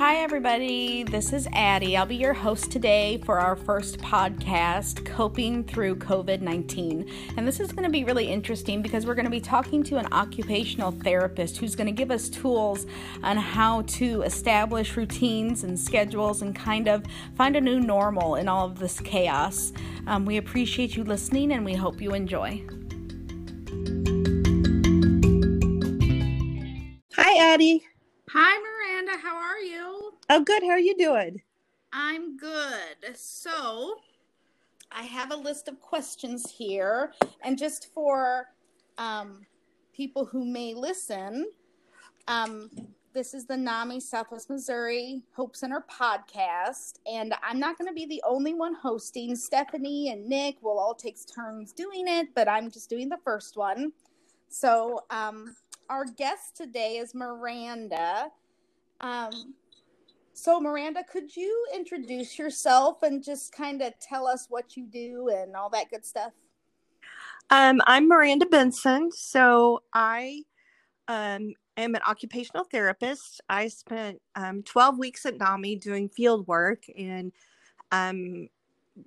Hi, everybody. This is Addie. I'll be your host today for our first podcast, Coping Through COVID 19. And this is going to be really interesting because we're going to be talking to an occupational therapist who's going to give us tools on how to establish routines and schedules and kind of find a new normal in all of this chaos. Um, we appreciate you listening and we hope you enjoy. Hi, Addie. Hi, Miranda. How are you? Oh, good. How are you doing? I'm good. So, I have a list of questions here, and just for um, people who may listen, um, this is the NAMI Southwest Missouri Hope Center podcast, and I'm not going to be the only one hosting. Stephanie and Nick will all take turns doing it, but I'm just doing the first one. So, um, our guest today is Miranda. Um, so, Miranda, could you introduce yourself and just kind of tell us what you do and all that good stuff? Um, I'm Miranda Benson. So, I um, am an occupational therapist. I spent um, 12 weeks at NAMI doing field work and um,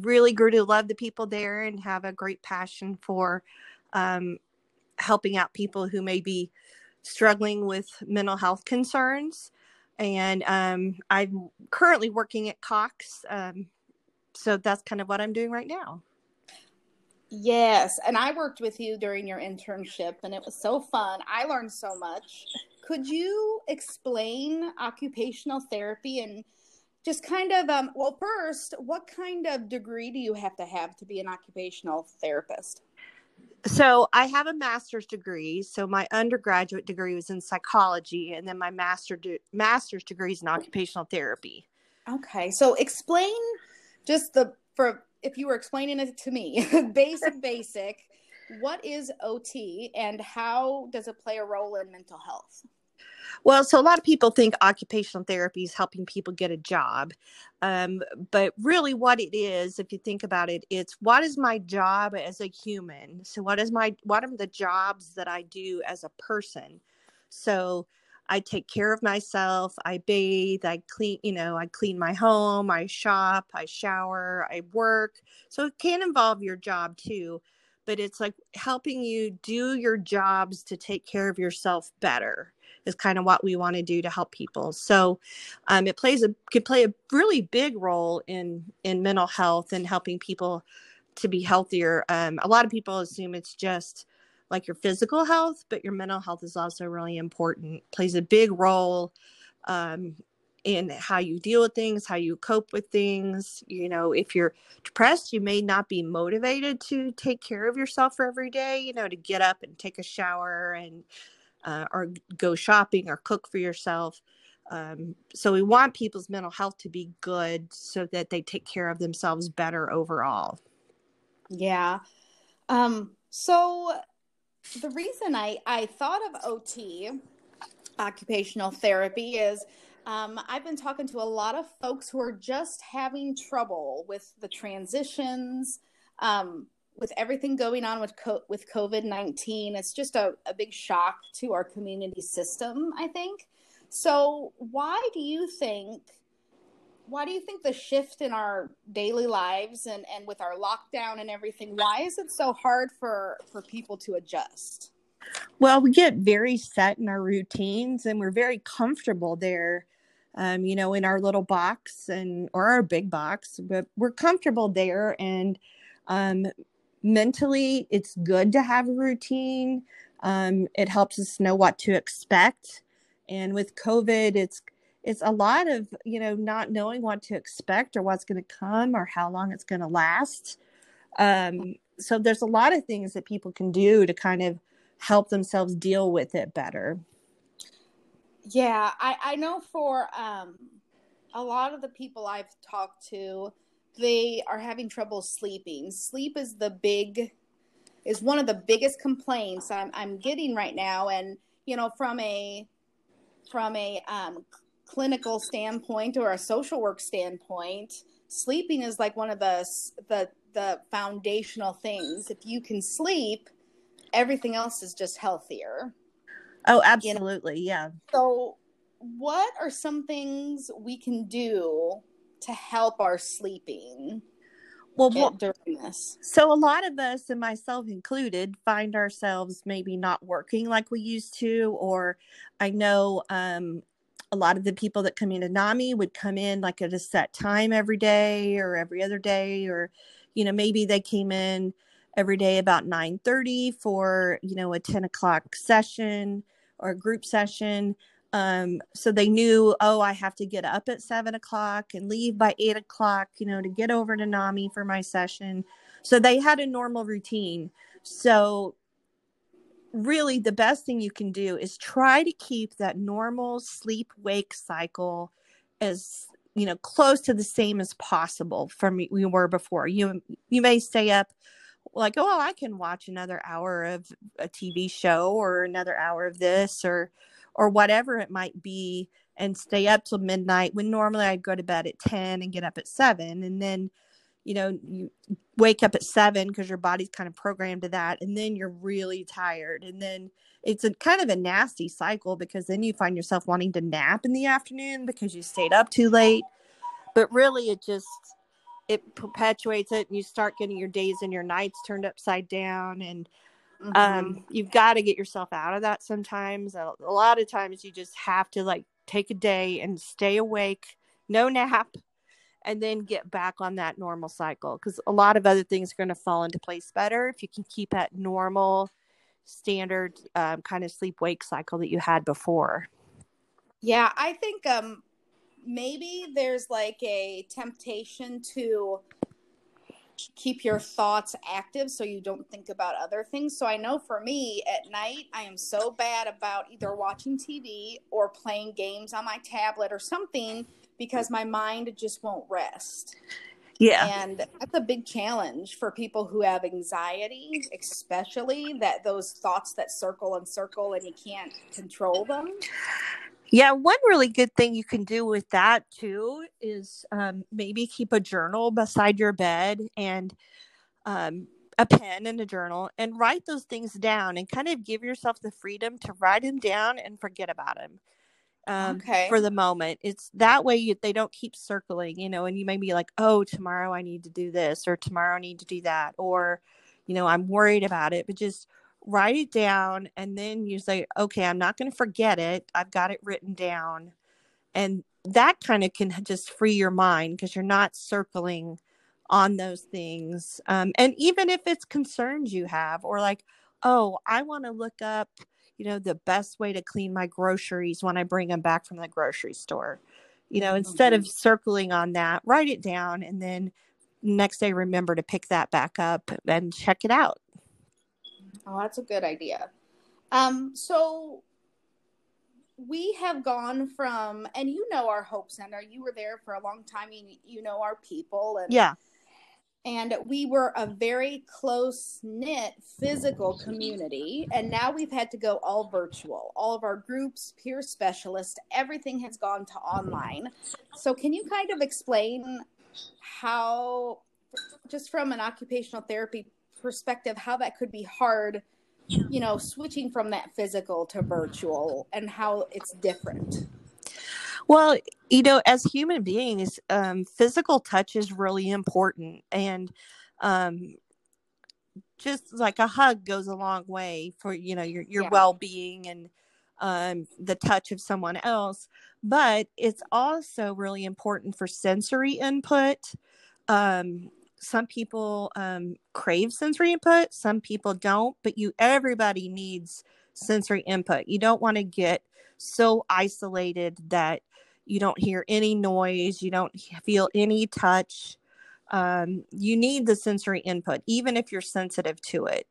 really grew to love the people there and have a great passion for um, helping out people who may be struggling with mental health concerns. And um, I'm currently working at Cox. Um, so that's kind of what I'm doing right now. Yes. And I worked with you during your internship, and it was so fun. I learned so much. Could you explain occupational therapy and just kind of, um, well, first, what kind of degree do you have to have to be an occupational therapist? So I have a master's degree. So my undergraduate degree was in psychology, and then my master de- master's degree is in occupational therapy. Okay, so explain just the for if you were explaining it to me, basic, basic. What is OT, and how does it play a role in mental health? Well, so a lot of people think occupational therapy is helping people get a job. Um, but really, what it is, if you think about it, it's what is my job as a human? So, what is my, what are the jobs that I do as a person? So, I take care of myself. I bathe. I clean, you know, I clean my home. I shop. I shower. I work. So, it can involve your job too but it's like helping you do your jobs to take care of yourself better is kind of what we want to do to help people. So um, it plays a could play a really big role in in mental health and helping people to be healthier. Um, a lot of people assume it's just like your physical health, but your mental health is also really important. Plays a big role um, in how you deal with things, how you cope with things. You know, if you're depressed, you may not be motivated to take care of yourself for every day. You know, to get up and take a shower and uh, or go shopping or cook for yourself. Um, so we want people's mental health to be good so that they take care of themselves better overall. Yeah. Um, so the reason I, I thought of OT, occupational therapy, is um, I've been talking to a lot of folks who are just having trouble with the transitions, um, with everything going on with co- with COVID nineteen, it's just a, a big shock to our community system. I think. So, why do you think? Why do you think the shift in our daily lives and and with our lockdown and everything? Why is it so hard for for people to adjust? Well, we get very set in our routines and we're very comfortable there. Um, you know, in our little box and or our big box, but we're comfortable there and um, mentally it's good to have a routine. Um, it helps us know what to expect. And with covid it's it's a lot of you know not knowing what to expect or what's going to come or how long it's going to last. Um, so there's a lot of things that people can do to kind of help themselves deal with it better yeah i i know for um a lot of the people i've talked to they are having trouble sleeping. Sleep is the big is one of the biggest complaints I'm I'm getting right now and you know from a from a um, clinical standpoint or a social work standpoint, sleeping is like one of the the the foundational things. If you can sleep, everything else is just healthier. Oh, absolutely. You know? Yeah. So what are some things we can do to help our sleeping? Well, wha- during this. so a lot of us, and myself included, find ourselves maybe not working like we used to, or I know um, a lot of the people that come into NAMI would come in like at a set time every day or every other day, or you know maybe they came in every day about 9.30 for you know a 10 o'clock session or a group session um, so they knew oh i have to get up at 7 o'clock and leave by 8 o'clock you know to get over to nami for my session. So they had a normal routine. So really the best thing you can do is try to keep that normal sleep wake cycle as you know close to the same as possible from we were before. You you may stay up like oh i can watch another hour of a tv show or another hour of this or or whatever it might be and stay up till midnight when normally i'd go to bed at 10 and get up at 7 and then you know you wake up at 7 because your body's kind of programmed to that and then you're really tired and then it's a kind of a nasty cycle because then you find yourself wanting to nap in the afternoon because you stayed up too late. But really it just it perpetuates it and you start getting your days and your nights turned upside down and Mhm. um you've got to get yourself out of that sometimes a, a lot of times you just have to like take a day and stay awake no nap and then get back on that normal cycle because a lot of other things are going to fall into place better if you can keep that normal standard um, kind of sleep wake cycle that you had before Yeah, I think um maybe there's like a temptation to keep your thoughts active so you don't think about other things. So I know for me at night I am so bad about either watching TV or playing games on my tablet or something because my mind just won't rest. yeah And that's a big challenge for people who have anxiety, especially that those thoughts that circle and circle and you can't control them. Yeah, one really good thing you can do with that too is um, maybe keep a journal beside your bed and um, a pen and a journal and write those things down and kind of give yourself the freedom to write them down and forget about them um, Okay. for the moment. It's that way you, they don't keep circling, you know, and you may be like, oh, tomorrow I need to do this or tomorrow I need to do that or, you know, I'm worried about it, but just write it down and then you say okay i'm not going to forget it. I've got it written down. And that kind of can just free your mind because you're not circling on those things um, and even if it's concerns you have or like oh i want to look up you know the best way to clean my groceries when i bring them back from the grocery store. You know instead of circling on that write it down and then next day remember to pick that back up and check it out Oh, that's a good idea. Um, so we have gone from, and you know our Hope Center. You were there for a long time. You, you know our people, and yeah and we were a very close knit physical community. And now we've had to go all virtual. All of our groups, peer specialists, everything has gone to online. So, can you kind of explain how, just from an occupational therapy perspective, how that could be hard? You know, switching from that physical to virtual and how it's different. Well, you know, as human beings, um, physical touch is really important, and um, just like a hug goes a long way for you know your your Yeah. well being and um, the touch of someone else. But it's also really important for sensory input. Um, some people um, crave sensory input, some people don't. But you, everybody needs sensory input. You don't want to get so isolated that you don't hear any noise, you don't feel any touch. Um, you need the sensory input, even if you're sensitive to it.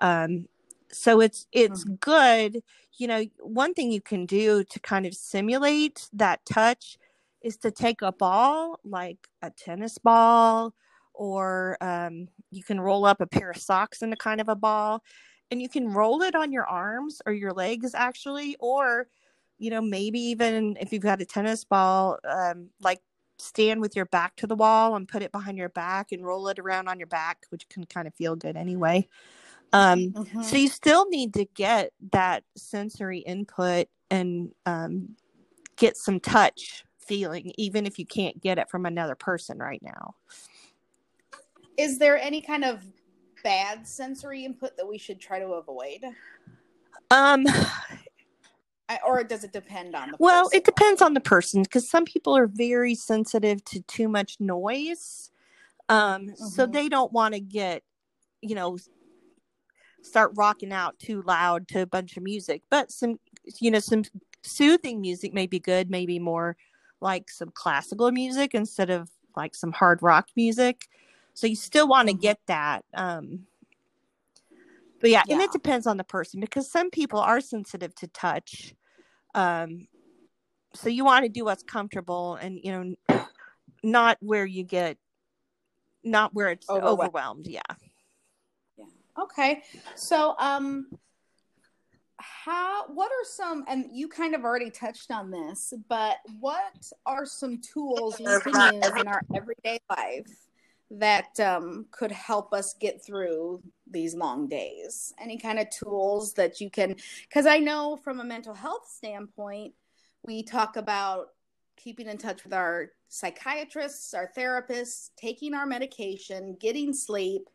Um, so it's it's good. You know, one thing you can do to kind of simulate that touch is to take a ball, like a tennis ball, or um, you can roll up a pair of socks into kind of a ball, and you can roll it on your arms or your legs actually, or you know maybe even if you've got a tennis ball um, like stand with your back to the wall and put it behind your back and roll it around on your back which can kind of feel good anyway um, Mhm. so you still need to get that sensory input and um, get some touch feeling, even if you can't get it from another person right now. Is there any kind of bad sensory input that we should try to avoid? Um, I, or does it depend on the well, person? it depends on the person because some people are very sensitive to too much noise. Um, so Mhm. they don't want to get, you know, start rocking out too loud to a bunch of music. But some, you know, some soothing music may be good, maybe more like some classical music instead of like some hard rock music. So you still want to Mhm. get that. Um, but yeah, and it depends on the person because some people are sensitive to touch. Um, so you want to do what's comfortable and you know, not where you get, not where it's Overwhelmed. overwhelmed. Yeah. Okay. So, um, how, what are some, and you kind of already touched on this, but what are some tools we can use in our everyday life that um, could help us get through these long days? Any kind of tools that you can, because I know from a mental health standpoint, we talk about keeping in touch with our psychiatrists, our therapists, taking our medication, getting sleep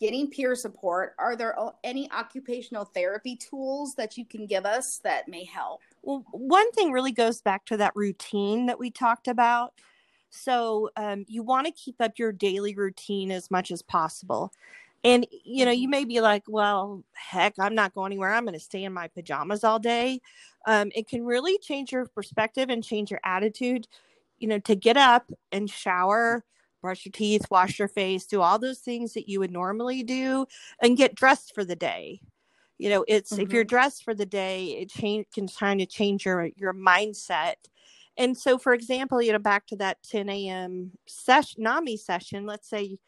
getting peer support are there any occupational therapy tools that you can give us that may help Well, one thing really goes back to that routine that we talked about. So um, you want to keep up your daily routine as much as possible. And, you know, you may be like, well, heck, I'm not going anywhere. I'm going to stay in my pajamas all day. Um, it can really change your perspective and change your attitude, you know, to get up and shower, brush your teeth, wash your face, do all those things that you would normally do and get dressed for the day you know it's if you're dressed for the day it change can kind of change your your mindset and so for example you know back to that 10 a.m session nami session let's say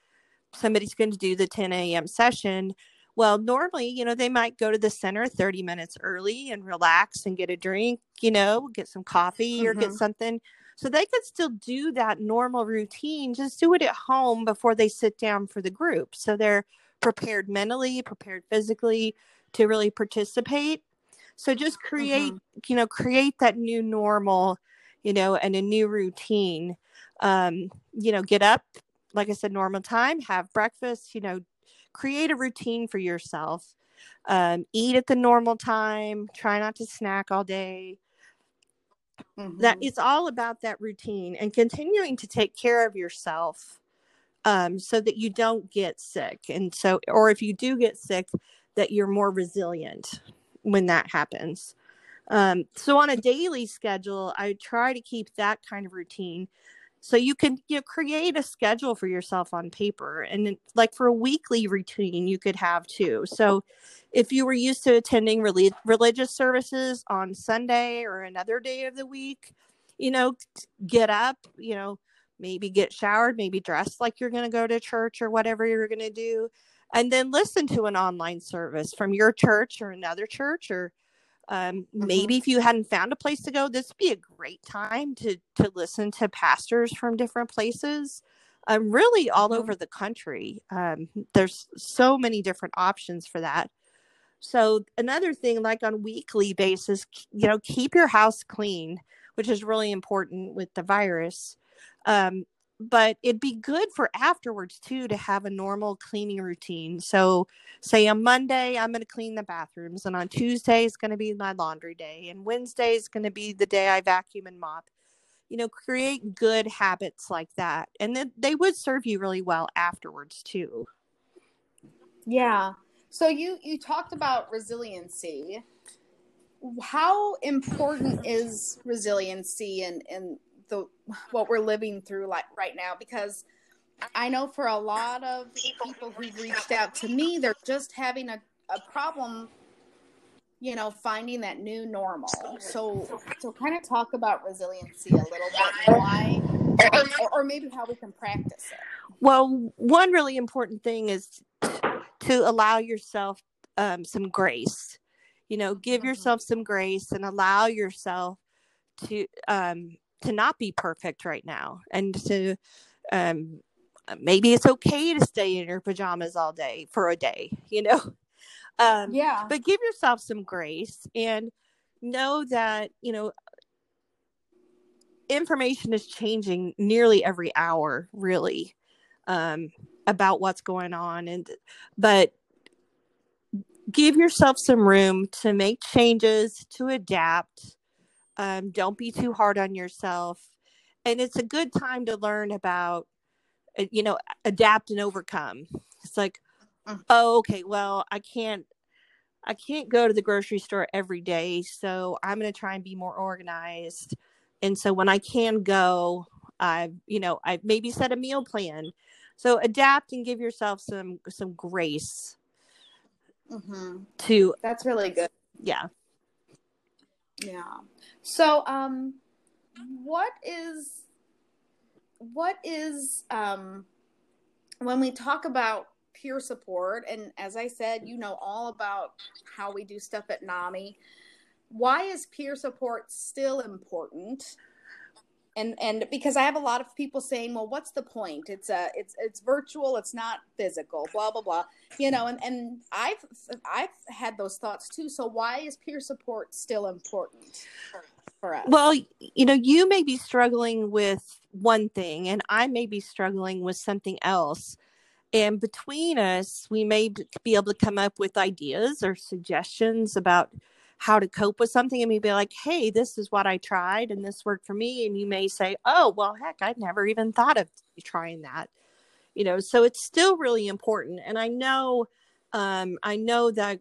somebody's going to do the 10 a.m session well normally you know they might go to the center 30 minutes early and relax and get a drink you know get some coffee or get Mhm. something. So they could still do that normal routine just do it at home before they sit down for the group. So they're prepared mentally prepared physically to really participate. So just create you know create that new normal you know and a new routine. Um you know get up like i said normal time have breakfast you know create a routine for yourself. Um eat at the normal time try not to snack all day. That Mhm. it's all about that routine and continuing to take care of yourself um, so that you don't get sick. And so or if you do get sick that you're more resilient when that happens um, so on a daily schedule i try to keep that kind of routine. So you can you know, create a schedule for yourself on paper and like for a weekly routine you could have too. So if you were used to attending reli- religious services on sunday or another day of the week you know get up you know maybe get showered maybe dress like you're going to go to church or whatever you're going to do and then listen to an online service from your church or another church or um, maybe if you hadn't found a place to go this would be a great time to to listen to pastors from different places um, really all Mhm. over the country. Um, there's so many different options for that. So another thing like on weekly basis you know keep your house clean which is really important with the virus. Um, but it'd be good for afterwards too to have a normal cleaning routine. So say on monday i'm going to clean the bathrooms and on tuesday is going to be my laundry day and wednesday is going to be the day i vacuum and mop. You know create good habits like that and then they would serve you really well afterwards too. Yeah. So you you talked about resiliency. How important is resiliency and and the what we're living through like right now because I know for a lot of people who've reached out to me, they're just having a, a problem, you know, finding that new normal. So, so kind of talk about resiliency a little bit why, or, or maybe how we can practice it. Well, one really important thing is to allow yourself um, some grace. You know, give Mhm. yourself some grace and allow yourself to um, to not be perfect right now, and to um, maybe it's okay to stay in your pajamas all day for a day. You know, um, Yeah. but give yourself some grace and know that you know information is changing nearly every hour, really, um, about what's going on. And but give yourself some room to make changes, to adapt. Um, don't be too hard on yourself. And it's a good time to learn about, uh, you know, adapt and overcome. It's like, mm. oh, okay, well, I can't I can't go to the grocery store every day, so I'm going to try and be more organized. And so when I can go, I've you know I've maybe set a meal plan. So adapt and give yourself some some grace. Mm-hmm. To that's really good. Yeah. Yeah. So um, what is what is um when we talk about peer support. And as I said, you know all about how we do stuff at NAMI. Why is peer support still important? And and because I have a lot of people saying, well, what's the point? It's a it's it's virtual, it's not physical, blah blah blah. You know, and and I've I've had those thoughts too. So why is peer support still important? For us? Well, you know, you may be struggling with one thing and I may be struggling with something else and between us we may be able to come up with ideas or suggestions about how to cope with something and maybe be like hey this is what i tried and this worked for me and you may say oh well heck i'd never even thought of trying that you know so it's still really important and i know um i know that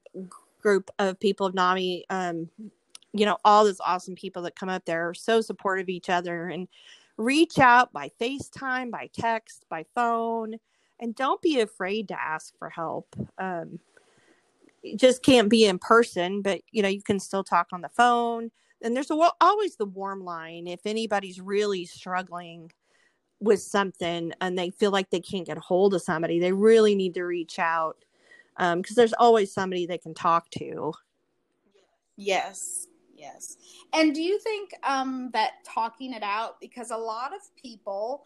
group of people of nami um you know all those awesome people that come up there are so supportive of each other and reach out by facetime by text by phone and don't be afraid to ask for help. Um, just can't be in person, but you know you can still talk on the phone. And there's a, always the warm line if anybody's really struggling with something and they feel like they can't get a hold of somebody, they really need to reach out because um, there's always somebody they can talk to. Yes, yes. And do you think um, that talking it out because a lot of people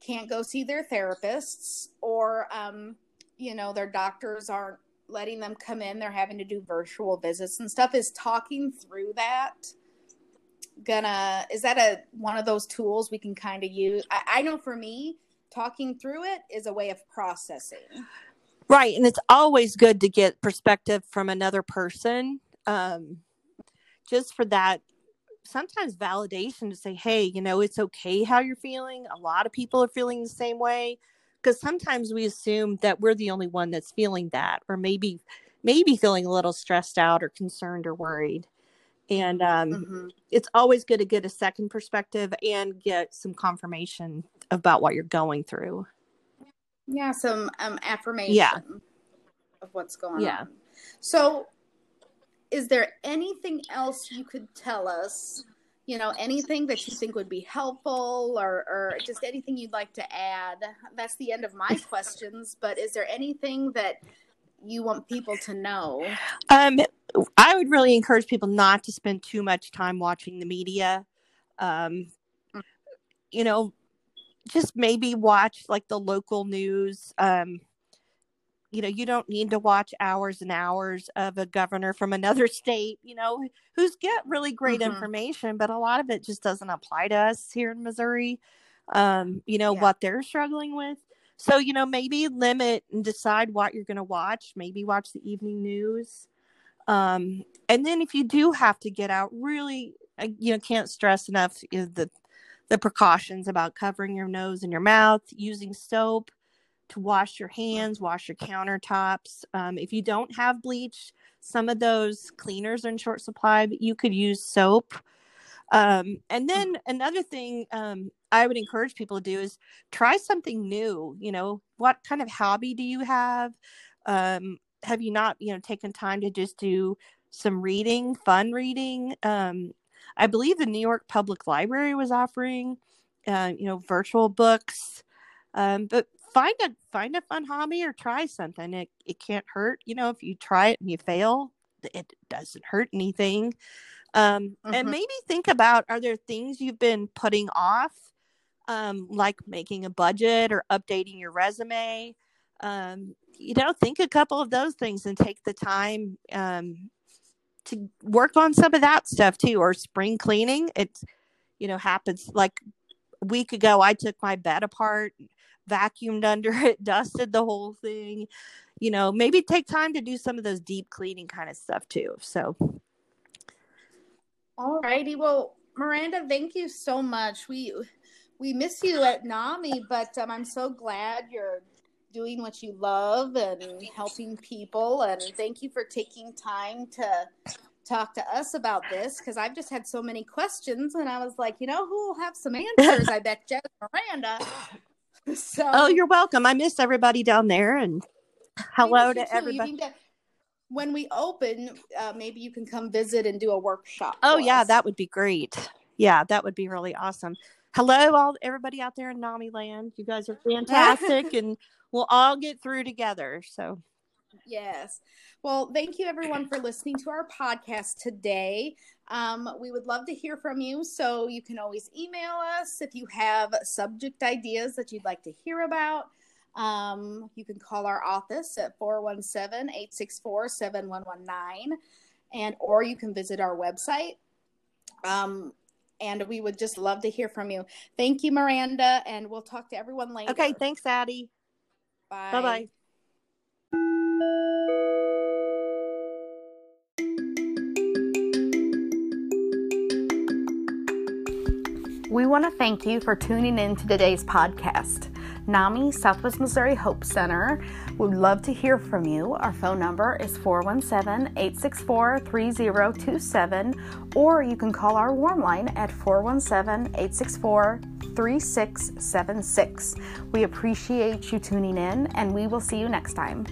can't go see their therapists or um, you know their doctors aren't letting them come in they're having to do virtual visits and stuff is talking through that gonna is that a one of those tools we can kind of use? I, I know for me talking through it is a way of processing. Right and it's always good to get perspective from another person um, just for that sometimes validation to say, hey, you know, it's okay how you're feeling. A lot of people are feeling the same way because sometimes we assume that we're the only one that's feeling that or maybe maybe feeling a little stressed out or concerned or worried and um, mm-hmm. it's always good to get a second perspective and get some confirmation about what you're going through yeah some um, affirmation yeah. of what's going yeah. on so is there anything else you could tell us? You know, anything that you think would be helpful or, or just anything you'd like to add? That's the end of my questions, but is there anything that you want people to know? Um, I would really encourage people not to spend too much time watching the media. Um, mm. you know, just maybe watch like the local news. Um, you know you don't need to watch hours and hours of a governor from another state you know who's get really great mm-hmm. information but a lot of it just doesn't apply to us here in missouri um you know yeah. what they're struggling with so you know maybe limit and decide what you're going to watch maybe watch the evening news um and then if you do have to get out really you know can't stress enough the the precautions about covering your nose and your mouth using soap to wash your hands, wash your countertops. Um, if you don't have bleach, some of those cleaners are in short supply, but you could use soap. Um, and then another thing um, I would encourage people to do is try something new. You know, what kind of hobby do you have? Um, have you not, you know, taken time to just do some reading, fun reading? Um, I believe the New York Public Library was offering, uh, you know, virtual books. Um, but find a find a fun hobby or try something. It it can't hurt. You know, if you try it and you fail, it doesn't hurt anything. Um, mm-hmm. And maybe think about are there things you've been putting off, um, like making a budget or updating your resume. Um, you know, think a couple of those things and take the time um, to work on some of that stuff too, or spring cleaning. It's you know, happens. Like a week ago, I took my bed apart, vacuumed under it, dusted the whole thing. You know, maybe take time to do some of those deep cleaning kind of stuff too. So, all righty. Well, Miranda, thank you so much. We we miss you at NAMI, but um, I'm so glad you're doing what you love and helping people. And thank you for taking time to talk to us about this because I've just had so many questions, and I was like, you know, who will have some answers? I bet Jess Miranda. So, oh, you're welcome. I miss everybody down there, and hello to everybody. When we open, uh, maybe you can come visit and do a workshop. Oh yeah, us. that would be great. Yeah, that would be really awesome. Hello, all everybody out there in Nami Land. You guys are fantastic, and we'll all get through together. So, yes. Well, thank you everyone for listening to our podcast today. Um, we would love to hear from you. So you can always email us if you have subject ideas that you'd like to hear about. Um, you can call our office at 417-864-7119 and or you can visit our website. Um, and we would just love to hear from you. Thank you, Miranda, and we'll talk to everyone later. Okay, thanks, Addie. Bye. Bye-bye. We want to thank you for tuning in to today's podcast. NAMI Southwest Missouri Hope Center would love to hear from you. Our phone number is 417 864 3027, or you can call our warm line at 417 864 3676. We appreciate you tuning in, and we will see you next time.